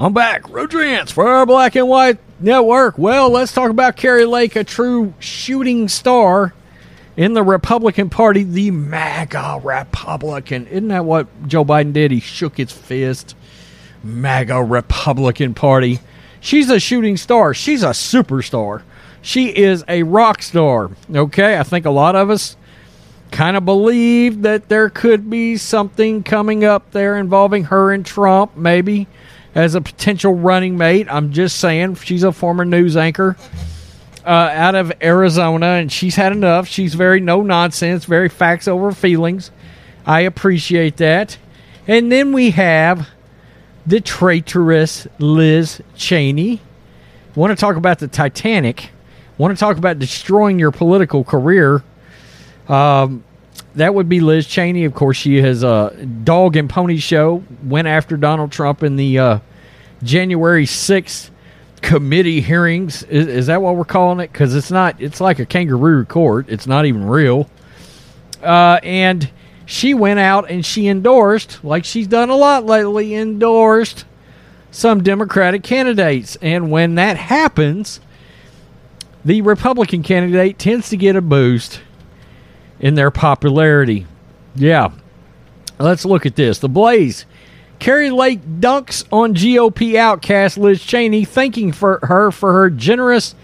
I'm back. Rodrance for our Black and White Network. Well, let's talk about Kari Lake, a true shooting star in the Republican Party, the MAGA Republican. Isn't that what Joe Biden did? He shook his fist. MAGA Republican Party. She's a shooting star. She's a superstar. She is a rock star. Okay, I think a lot of us kind of believe that there could be something coming up there involving her and Trump, maybe as a potential running mate. I'm just saying, she's a former news anchor uh, out of Arizona, and she's had enough. She's very no nonsense, very facts over feelings. I appreciate that. And then we have the traitorous Liz Cheney. Want to talk about the Titanic? Want to talk about destroying your political career? Um, that would be Liz Cheney. Of course, she has a dog and pony show. Went after Donald Trump in the uh, January sixth committee hearings. Is, is that what we're calling it? Because it's not. It's like a kangaroo court. It's not even real. Uh, and she went out and she endorsed, like she's done a lot lately, endorsed some Democratic candidates. And when that happens, the Republican candidate tends to get a boost in their popularity. Yeah. Let's look at this. The Blaze. Kari Lake dunks on GOP outcast Liz Cheney, thanking for her for her generous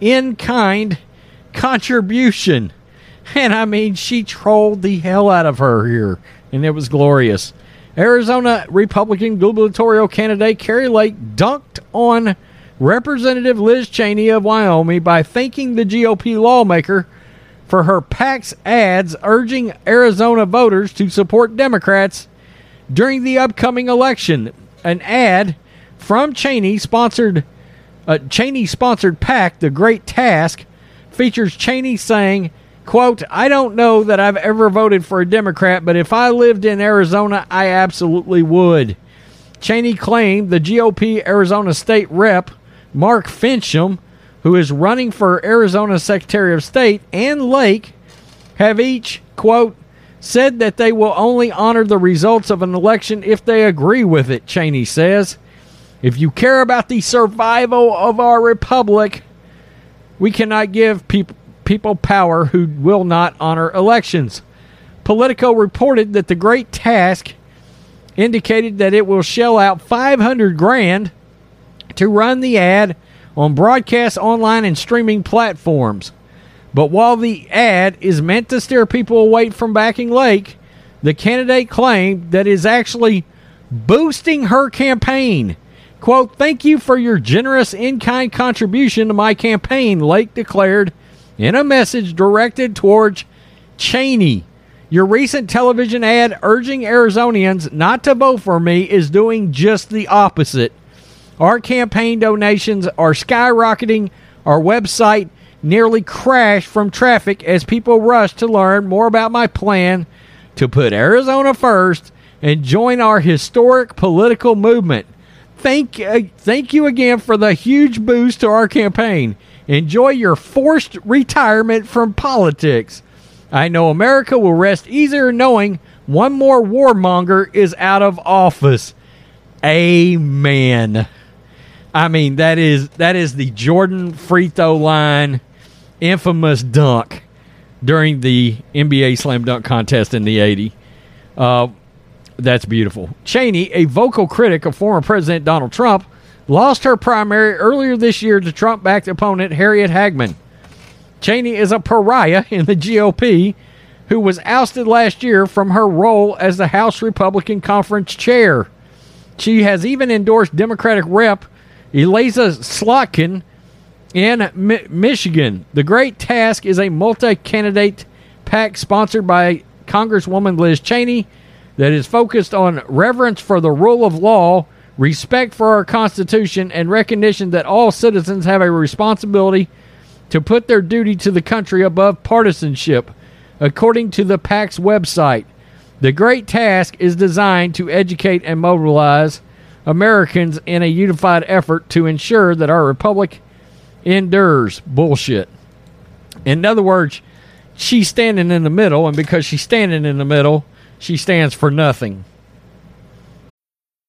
in kind contribution. And I mean, she trolled the hell out of her here, and it was glorious. Arizona Republican gubernatorial candidate Kari Lake dunked on Representative Liz Cheney of Wyoming by thanking the GOP lawmaker for her PAC's ads urging Arizona voters to support Democrats during the upcoming election. An ad from Cheney sponsored uh, Cheney sponsored PAC, The Great Task, features Cheney saying, quote, I don't know that I've ever voted for a Democrat, but if I lived in Arizona, I absolutely would. Cheney claimed the GOP Arizona state rep, Mark Finchem, who is running for Arizona Secretary of State, and Lake have each, quote, said that they will only honor the results of an election if they agree with it, Cheney says. If you care about the survival of our republic, we cannot give peop- people power who will not honor elections. Politico reported that the Great Task indicated that it will shell out 500 grand to run the ad on broadcast online and streaming platforms. But while the ad is meant to steer people away from backing Lake, the candidate claimed that is actually boosting her campaign. Quote, thank you for your generous in kind contribution to my campaign, Lake declared in a message directed towards Cheney. Your recent television ad urging Arizonians not to vote for me is doing just the opposite. Our campaign donations are skyrocketing. Our website nearly crashed from traffic as people rush to learn more about my plan to put Arizona first and join our historic political movement. Thank, uh, thank you again for the huge boost to our campaign. Enjoy your forced retirement from politics. I know America will rest easier knowing one more warmonger is out of office. Amen. I mean that is that is the Jordan free throw line infamous dunk during the NBA slam dunk contest in the 80. Uh, that's beautiful. Cheney, a vocal critic of former President Donald Trump, lost her primary earlier this year to Trump backed opponent Harriet Hageman. Cheney is a pariah in the GOP who was ousted last year from her role as the House Republican Conference chair. She has even endorsed Democratic Rep Elissa Slotkin in Mi- Michigan. The Great Task is a multi candidate PAC sponsored by Congresswoman Liz Cheney that is focused on reverence for the rule of law, respect for our Constitution, and recognition that all citizens have a responsibility to put their duty to the country above partisanship, according to the PAC's website. The great task is designed to educate and mobilize Americans in a unified effort to ensure that our republic endures. Bullshit. In other words, she's standing in the middle, and because she's standing in the middle, she stands for nothing.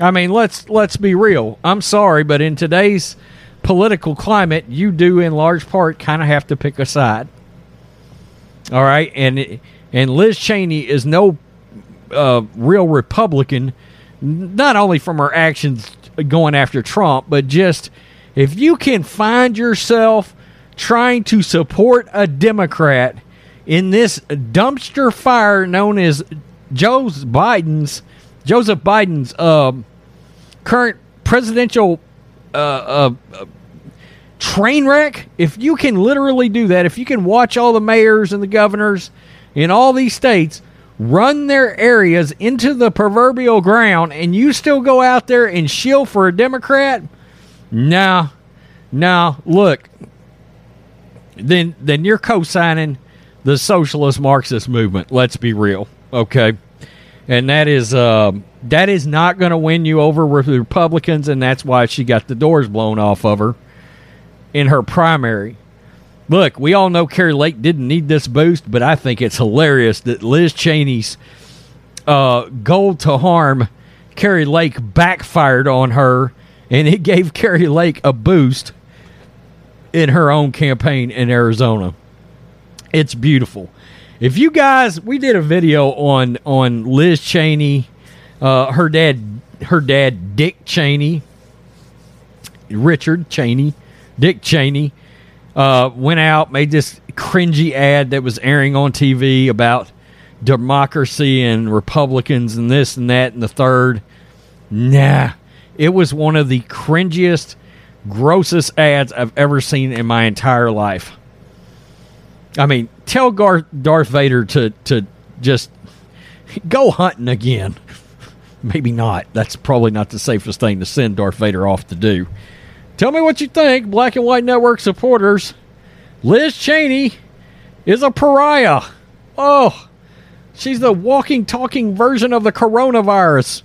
I mean, let's let's be real. I'm sorry, but in today's political climate, you do in large part kind of have to pick a side. All right, and and Liz Cheney is no uh, real Republican, not only from her actions going after Trump, but just if you can find yourself trying to support a Democrat in this dumpster fire known as Joe Biden's Joseph Biden's um, current presidential uh, uh, uh, train wreck, if you can literally do that, if you can watch all the mayors and the governors in all these states run their areas into the proverbial ground and you still go out there and shill for a Democrat, no, no, look, then then you're co-signing the socialist Marxist movement. Let's be real, okay? And that is uh, that is not going to win you over with Republicans, and that's why she got the doors blown off of her in her primary. Look, we all know Kari Lake didn't need this boost, but I think it's hilarious that Liz Cheney's uh, goal to harm Kari Lake backfired on her, and it gave Kari Lake a boost in her own campaign in Arizona. It's beautiful. If you guys, we did a video on on Liz Cheney, uh, her dad, her dad Dick Cheney, Richard Cheney, Dick Cheney, uh, went out made this cringy ad that was airing on TV about democracy and Republicans and this and that and the third. Nah, it was one of the cringiest, grossest ads I've ever seen in my entire life. I mean, tell Gar- Darth Vader to to just go hunting again. Maybe not. That's probably not the safest thing to send Darth Vader off to do. Tell me what you think, Black and White Network supporters. Liz Cheney is a pariah. Oh, she's the walking, talking version of the coronavirus.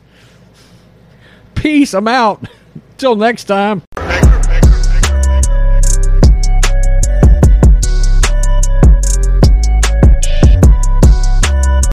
Peace. I'm out. Till next time.